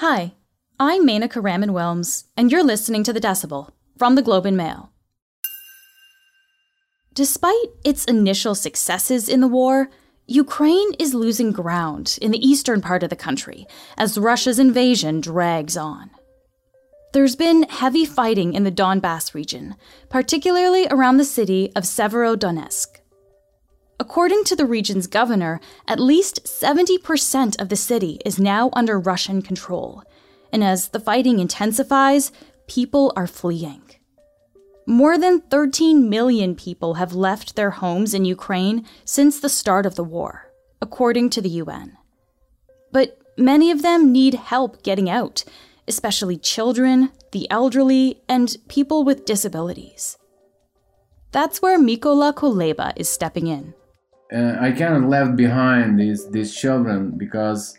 Hi, I'm Menaka Raman Wilms, and you're listening to The Decibel from the Globe and Mail. Despite its initial successes in the war, Ukraine is losing ground in the eastern part of the country as Russia's invasion drags on. There's been heavy fighting in the Donbass region, particularly around the city of Severodonetsk. According to the region's governor, at least 70% of the city is now under Russian control, and as the fighting intensifies, people are fleeing. More than 13 million people have left their homes in Ukraine since the start of the war, according to the UN. But many of them need help getting out, especially children, the elderly, and people with disabilities. That's where Mykola Kuleba is stepping in. Uh, I cannot leave behind these these children because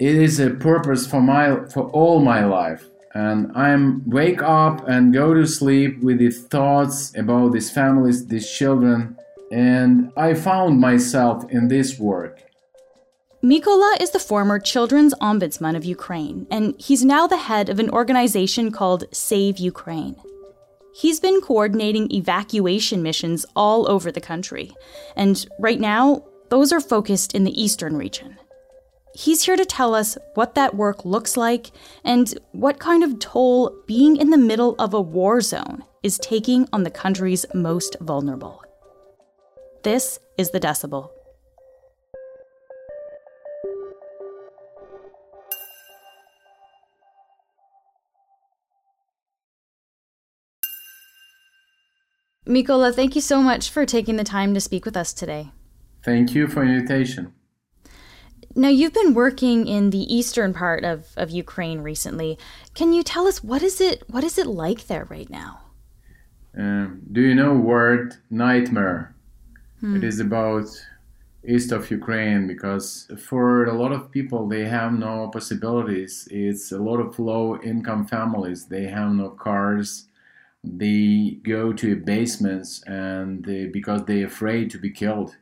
it is a purpose for my for all my life and I'm wake up and go to sleep with the thoughts about these families, these children, and I found myself in this work. Mykola is the former children's ombudsman of Ukraine, and he's now the head of an organization called Save Ukraine. He's been coordinating evacuation missions all over the country, and right now, those are focused in the eastern region. He's here to tell us what that work looks like and what kind of toll being in the middle of a war zone is taking on the country's most vulnerable. This is The Decibel. Mykola, thank you so much for taking the time to speak with us today. Thank you for the invitation. Now, you've been working in the eastern part of, of Ukraine recently. Can you tell us what is it what is it like there right now? Um, do you know word nightmare? Hmm. It is about east of Ukraine because for a lot of people they have no possibilities. It's a lot of low income families. They have no cars. They go to basements and they, because they're afraid to be killed.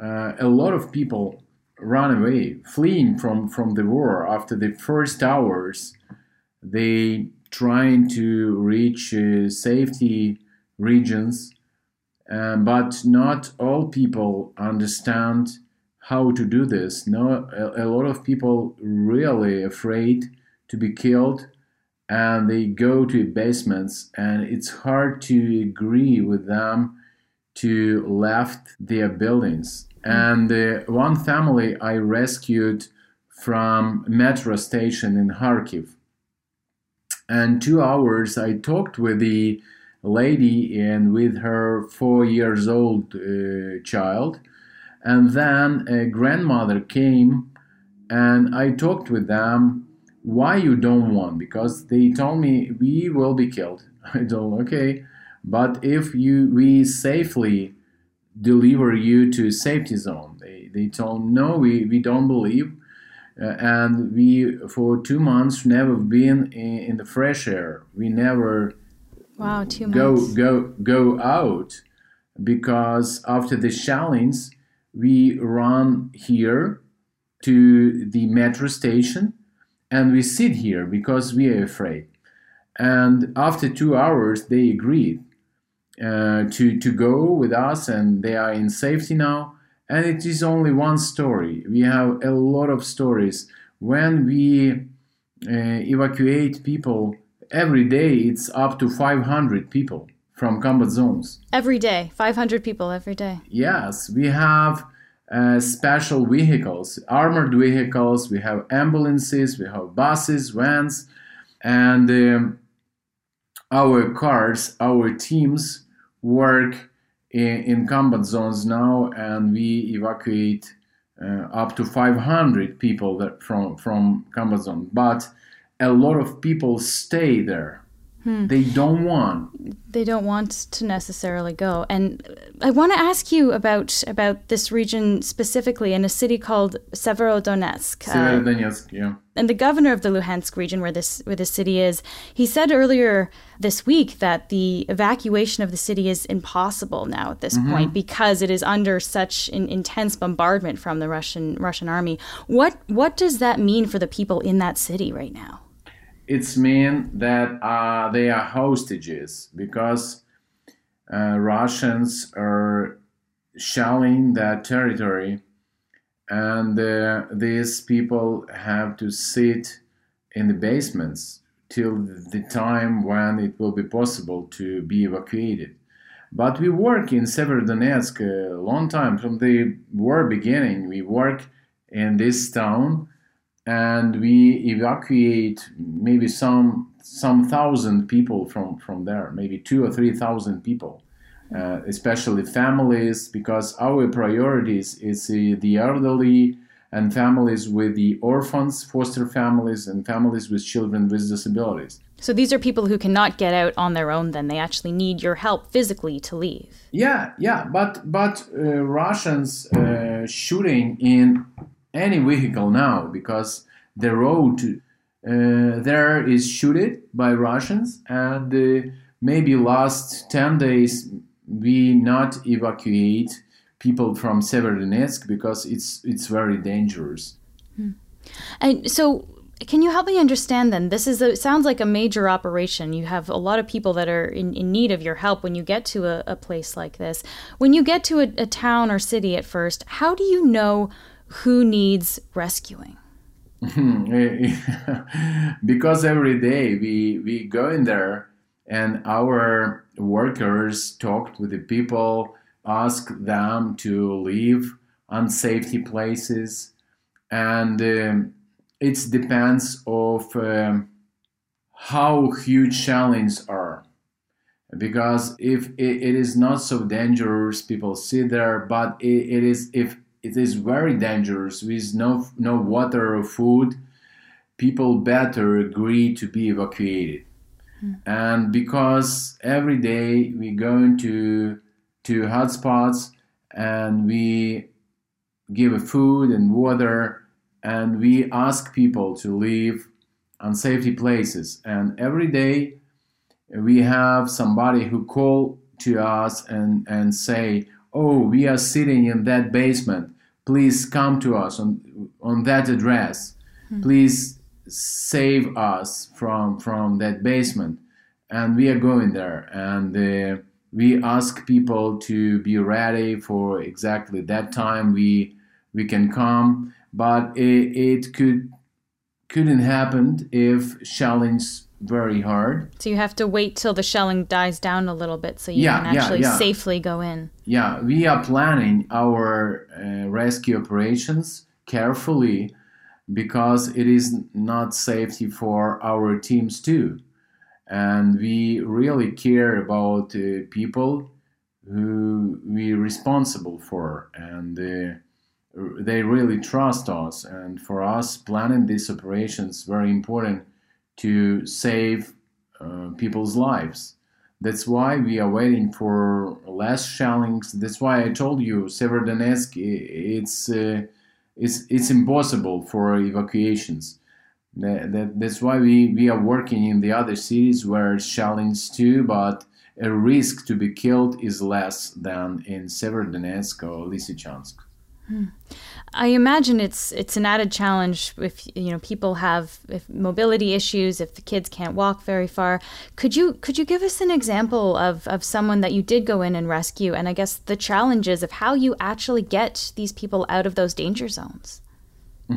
Uh, a lot of people run away, fleeing from, from the war. After the first hours, they trying to reach uh, safety regions, uh, but not all people understand how to do this. No, a, a lot of people really afraid to be killed, and they go to basements, and it's hard to agree with them to left their buildings and uh, one family I rescued from metro station in Kharkiv. And two hours I talked with the lady and with her four years old uh, child. And then a grandmother came and I talked with them why you don't want because they told me we will be killed. I told okay, but if you we safely deliver you to safety zone. They, they told no, we, we don't believe. Uh, and we for two months never been in, in the fresh air. We never wow two go months. go go out because after the challenge we run here to the metro station and we sit here because we are afraid. And after two hours they agreed uh, to to go with us, and they are in safety now. And it is only one story. We have a lot of stories. When we uh, evacuate people every day, it's up to 500 people from combat zones. Every day, 500 people every day. Yes, we have uh, special vehicles, armored vehicles, we have ambulances, we have buses, vans, and um, our cars, our teams work in, in combat zones now, and we evacuate uh, up to 500 people from from combat zone. But a lot of people stay there. Hmm. They don't want. They don't want to necessarily go. And I want to ask you about about this region specifically in a city called Severodonetsk. Severodonetsk, uh, yeah. And the governor of the Luhansk region, where this where the city is, he said earlier this week that the evacuation of the city is impossible now at this mm-hmm. point because it is under such an intense bombardment from the Russian Russian army. What what does that mean for the people in that city right now? It's mean that uh, they are hostages because uh, Russians are shelling that territory, and uh, these people have to sit in the basements till the time when it will be possible to be evacuated. But we work in Severodonetsk a long time from the war beginning. We work in this town and we evacuate maybe some some thousand people from from there, maybe two or three thousand people, uh, especially families, because our priorities is uh, the elderly and families with the orphans, foster families, and families with children with disabilities. So these are people who cannot get out on their own. Then they actually need your help physically to leave. Yeah, yeah, but but uh, Russians uh, shooting in any vehicle now because the road uh, there is shooted by Russians and uh, maybe last 10 days we not evacuate people from Severodonetsk because it's it's very dangerous. Hmm. And so can you help me understand then? This is a, sounds like a major operation. You have a lot of people that are in, in need of your help when you get to a, a place like this. When you get to a, a town or city at first, how do you know who needs rescuing? because every day we we go in there and our workers talk with the people, ask them to leave unsafety places, and um, it depends of um, how huge challenges are because if it, it is not so dangerous people sit there but it, it is if it is very dangerous with no no water or food. People better agree to be evacuated. Mm. and because every day we go into to hotspots and we give food and water and we ask people to leave unsafety places. And every day we have somebody who call to us and, and say oh we are sitting in that basement. Please come to us on on that address. Mm-hmm. please save us from from that basement. And we are going there. And uh, we ask people to be ready for exactly that time we we can come. But it, it could couldn't happen if shellings very hard. So you have to wait till the shelling dies down a little bit so you yeah, can actually yeah, yeah. safely go in. Yeah, we are planning our uh, rescue operations carefully because it is not safety for our teams too. And we really care about uh, people who we're responsible for and uh, they really trust us and for us planning these operations very important to save uh, people's lives. That's why we are waiting for less shellings. That's why I told you Severodonetsk. It's uh, it's it's impossible for evacuations. That, that, that's why we, we are working in the other cities where shellings too, but a risk to be killed is less than in Severodonetsk or Lysychansk. I imagine it's it's an added challenge if you know people have if mobility issues, if the kids can't walk very far. Could you could you give us an example of, of someone that you did go in and rescue and I guess the challenges of how you actually get these people out of those danger zones?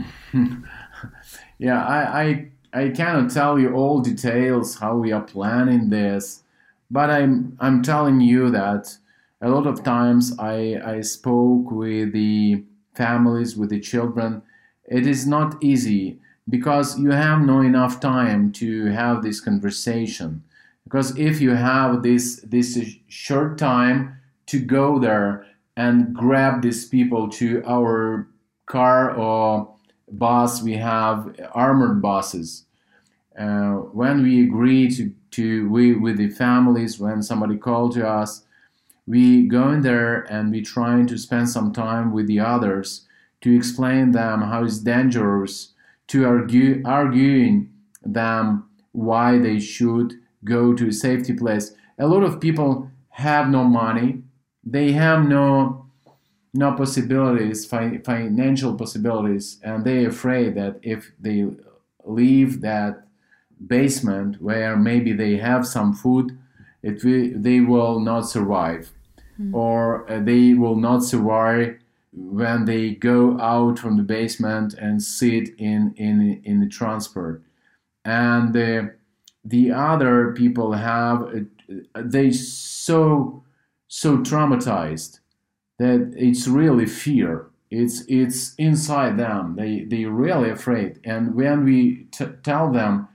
yeah, I, I I cannot tell you all details how we are planning this, but I'm I'm telling you that a lot of times I, I spoke with the families, with the children. It is not easy because you have no enough time to have this conversation. Because if you have this this short time to go there and grab these people to our car or bus, we have armored buses. uh, when we agree to, to we with the families when somebody called to us we go in there and we trying to spend some time with the others to explain them how it's dangerous to argue arguing them why they should go to a safety place. A lot of people have no money. They have no no possibilities fi- financial possibilities and they're afraid that if they leave that basement where maybe they have some food it will, they will not survive mm. or uh, they will not survive when they go out from the basement and sit in in in the transport. And uh, the other people have uh, they so so traumatized that it's really fear. It's it's inside them. They they really afraid. And when we t- tell them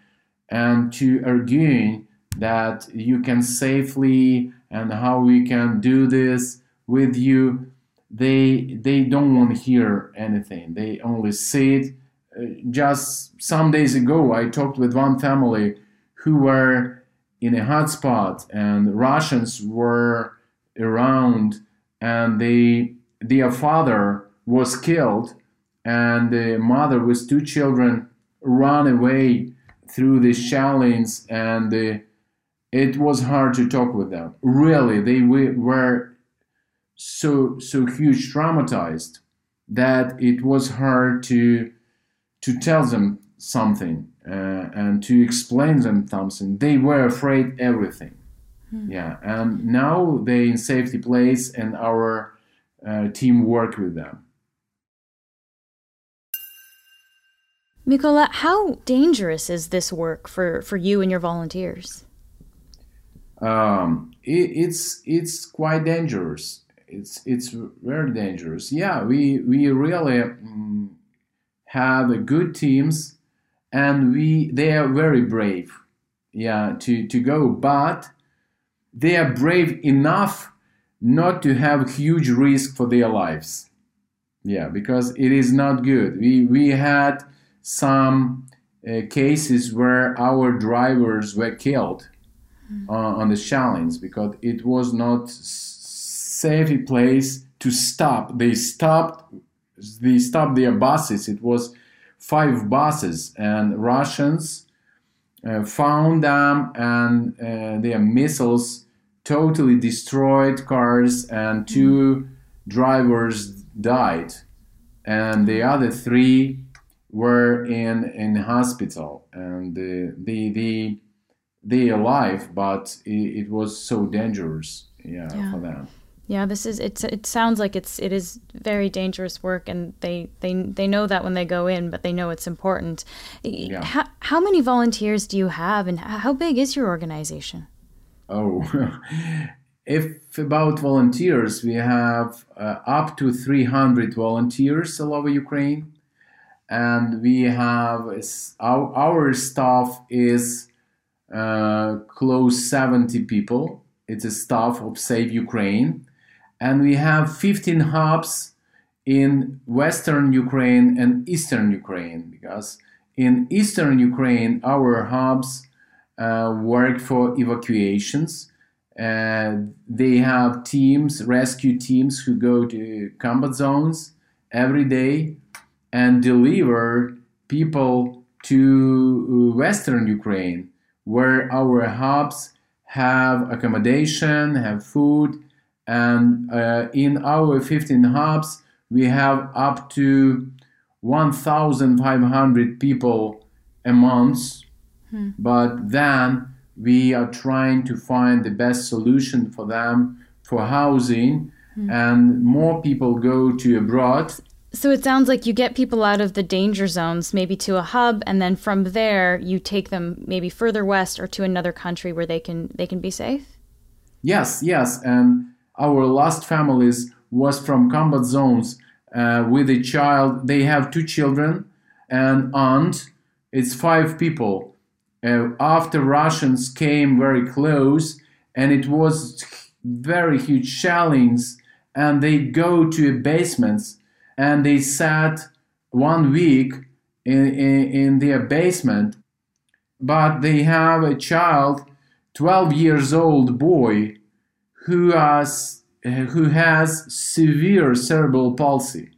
and to arguing that you can safely and how we can do this with you. They they don't want to hear anything. They only sit uh, just some days ago i talked with one family who were in a hotspot and russians were around and they their father was killed and the mother with two children ran away through the shellings and the, it was hard to talk with them really they were so so huge traumatized that it was hard to to tell them something uh, and to explain them something they were afraid everything hmm. yeah and now they in safety place and our uh, team work with them Mykola, how dangerous is this work for, for you and your volunteers? Um, it, it's it's quite dangerous. It's it's very dangerous. Yeah, we we really um, have good teams, and we they are very brave. Yeah, to to go, but they are brave enough not to have huge risk for their lives. Yeah, because it is not good. We we had some uh, cases where our drivers were killed. Uh, on the challenge because it was not safe place to stop. They stopped. They stopped their buses. It was five buses, and Russians uh, found them, and uh, their missiles totally destroyed cars, and two drivers died, and the other three were in in hospital and the the the they are alive but it, it, was so dangerous. Yeah, yeah, for them. Yeah this is it's it sounds like it's it is very dangerous work and they they they know that when they go in but they know it's important. Yeah. how, how many volunteers do you have and how big is your organization? Oh if about volunteers we have uh, up to 300 volunteers all over ukraine and we have our, our staff is uh, close 70 people. It's a staff of Save Ukraine, and we have 15 hubs in Western Ukraine and Eastern Ukraine because in Eastern Ukraine our hubs uh, work for evacuations. Uh, they have teams, rescue teams, who go to combat zones every day and deliver people to uh, Western Ukraine, where our hubs have accommodation, have food, and uh, in our 15 hubs, we have up to 1,500 people a month. Hmm. But then we are trying to find the best solution for them for housing, hmm. and more people go to abroad so it sounds like you get people out of the danger zones, maybe to a hub, and then from there you take them maybe further west or to another country where they can they can be safe. Yes, yes, and our last families was from combat zones uh, with a child. They have two children and aunt. It's five people. Uh, after Russians came very close, and it was very huge challenge, and they go to basements and they sat one week in, in, in their basement but they have a child, 12 years old boy, who has who has severe cerebral palsy.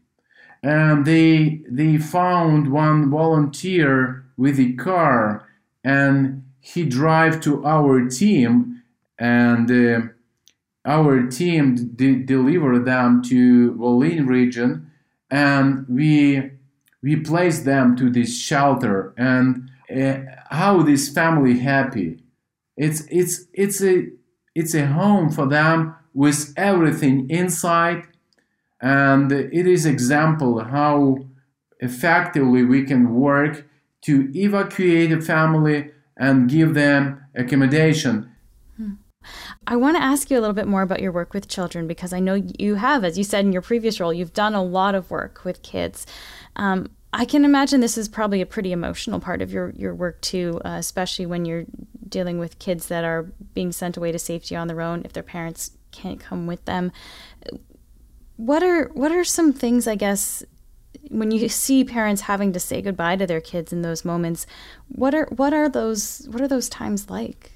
And they they found one volunteer with a car, and he drive to our team, and uh, our team de- deliver them to Volyn region, and we we place them to this shelter. And uh, how this family happy? It's it's it's a it's a home for them with everything inside. And it is example how effectively we can work to evacuate a family and give them accommodation I want to ask you a little bit more about your work with children because I know you have, as you said in your previous role, you've done a lot of work with kids. Um, I can imagine this is probably a pretty emotional part of your, your work too, uh, especially when you're dealing with kids that are being sent away to safety on their own if their parents can't come with them. What are what are some things I guess when you see parents having to say goodbye to their kids in those moments? What are what are those what are those times like?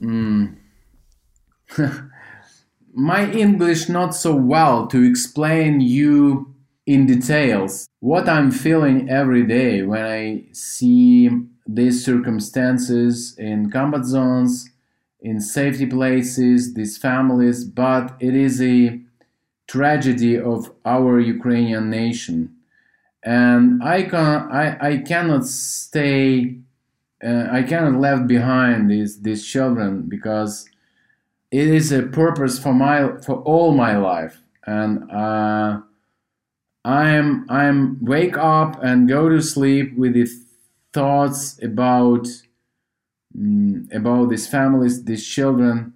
Mm. My English not so well to explain you in details what I'm feeling every day when I see these circumstances in combat zones, in safety places, these families, but it is a tragedy of our Ukrainian nation. And I can I, I cannot stay uh, I cannot left behind these these children because it is a purpose for my for all my life and uh, I'm I'm wake up and go to sleep with the thoughts about um, about these families these children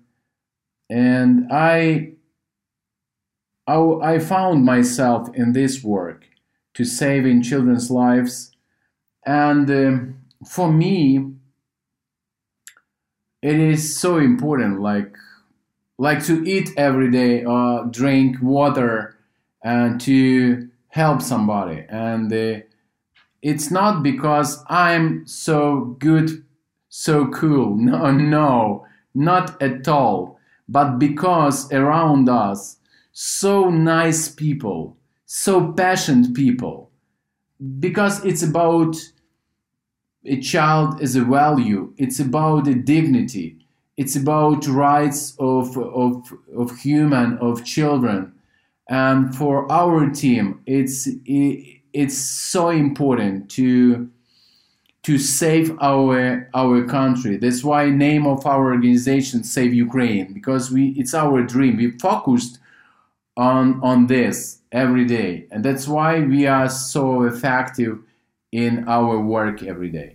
and I, I I found myself in this work to saving children's lives and. Um, for me it is so important like like to eat every day uh, drink water and to help somebody. And uh, it's not because i'm so good so cool. No no not at all. But because around us so nice people so passionate people. Because it's about a child is a value. It's about a dignity. It's about rights of, of, of human, of children. And for our team, it's, it's so important to, to save our, our country. That's why name of our organization, Save Ukraine, because we, it's our dream. We focused on, on this every day. And that's why we are so effective in our work every day.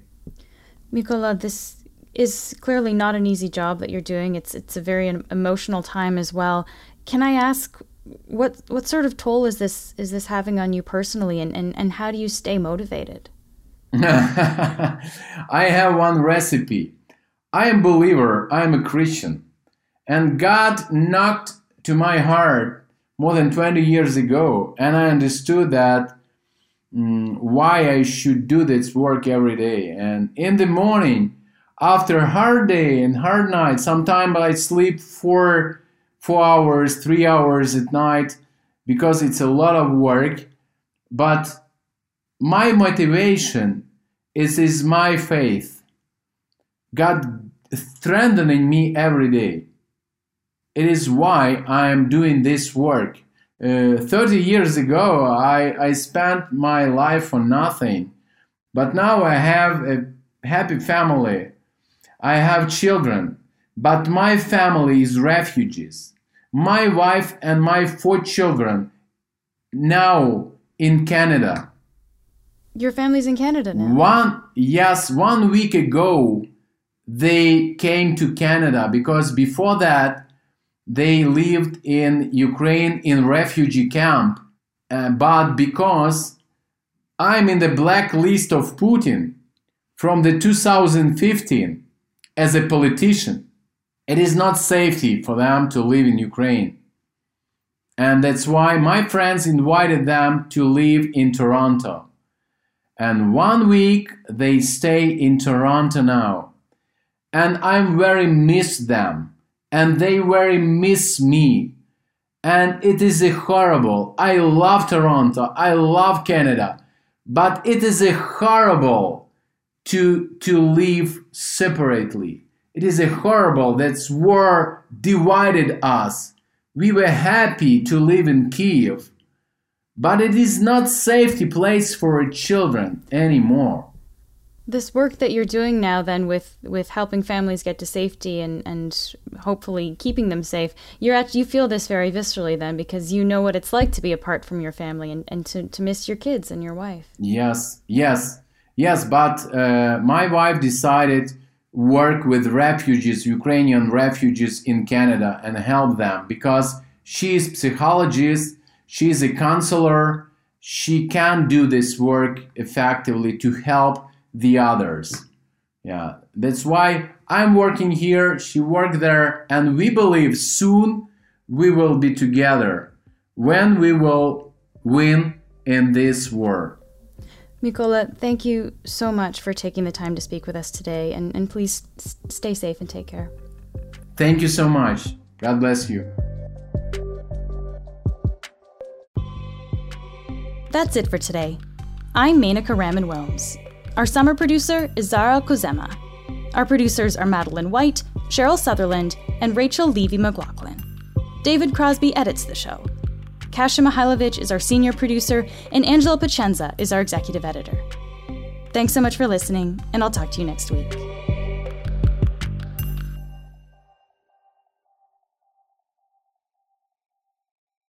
Mykola, this is clearly not an easy job that you're doing. It's it's a very emotional time as well. Can I ask what what sort of toll is this is this having on you personally and, and, and how do you stay motivated? I have one recipe. I am believer, I am a Christian. And God knocked to my heart more than 20 years ago and I understood that Mm, why I should do this work every day. And in the morning, after a hard day and hard night, sometimes I sleep for four hours, three hours at night because it's a lot of work. But my motivation is, is my faith. God strengthening me every day. It is why I am doing this work uh, 30 years ago, I, I spent my life for nothing. But now I have a happy family. I have children. But my family is refugees. My wife and my four children now in Canada. Your family's in Canada now? One, yes, one week ago, they came to Canada because before that, they lived in Ukraine in refugee camp, uh, but because I'm in the blacklist of Putin from the 2015 as a politician, it is not safety for them to live in Ukraine. And that's why my friends invited them to live in Toronto. and one week they stay in Toronto now. And I'm very miss them, and they very miss me. And it is a horrible. I love Toronto. I love Canada, but it is a horrible to to live separately. It is a horrible that war divided us. We were happy to live in Kiev but it is not safety place for children anymore. This work that you're doing now then with, with helping families get to safety and, and hopefully keeping them safe, you're at, you feel this very viscerally then because you know what it's like to be apart from your family and, and to, to miss your kids and your wife. Yes, yes, yes, but uh, my wife decided work with refugees, Ukrainian refugees in Canada and help them because she is psychologist She's a counselor. She can do this work effectively to help the others. Yeah, that's why I'm working here. She worked there, and we believe soon we will be together when we will win in this war. Mykola, thank you so much for taking the time to speak with us today, and, and please stay safe and take care. Thank you so much. God bless you. That's it for today. I'm Menaka Raman Wilms. Our summer producer is Zara Kozema. Our producers are Madeline White, Cheryl Sutherland, and Rachel Levy McLaughlin. David Crosby edits the show. Kasia Mihailovic is our senior producer, and Angela Pacienza is our executive editor. Thanks so much for listening, and I'll talk to you next week.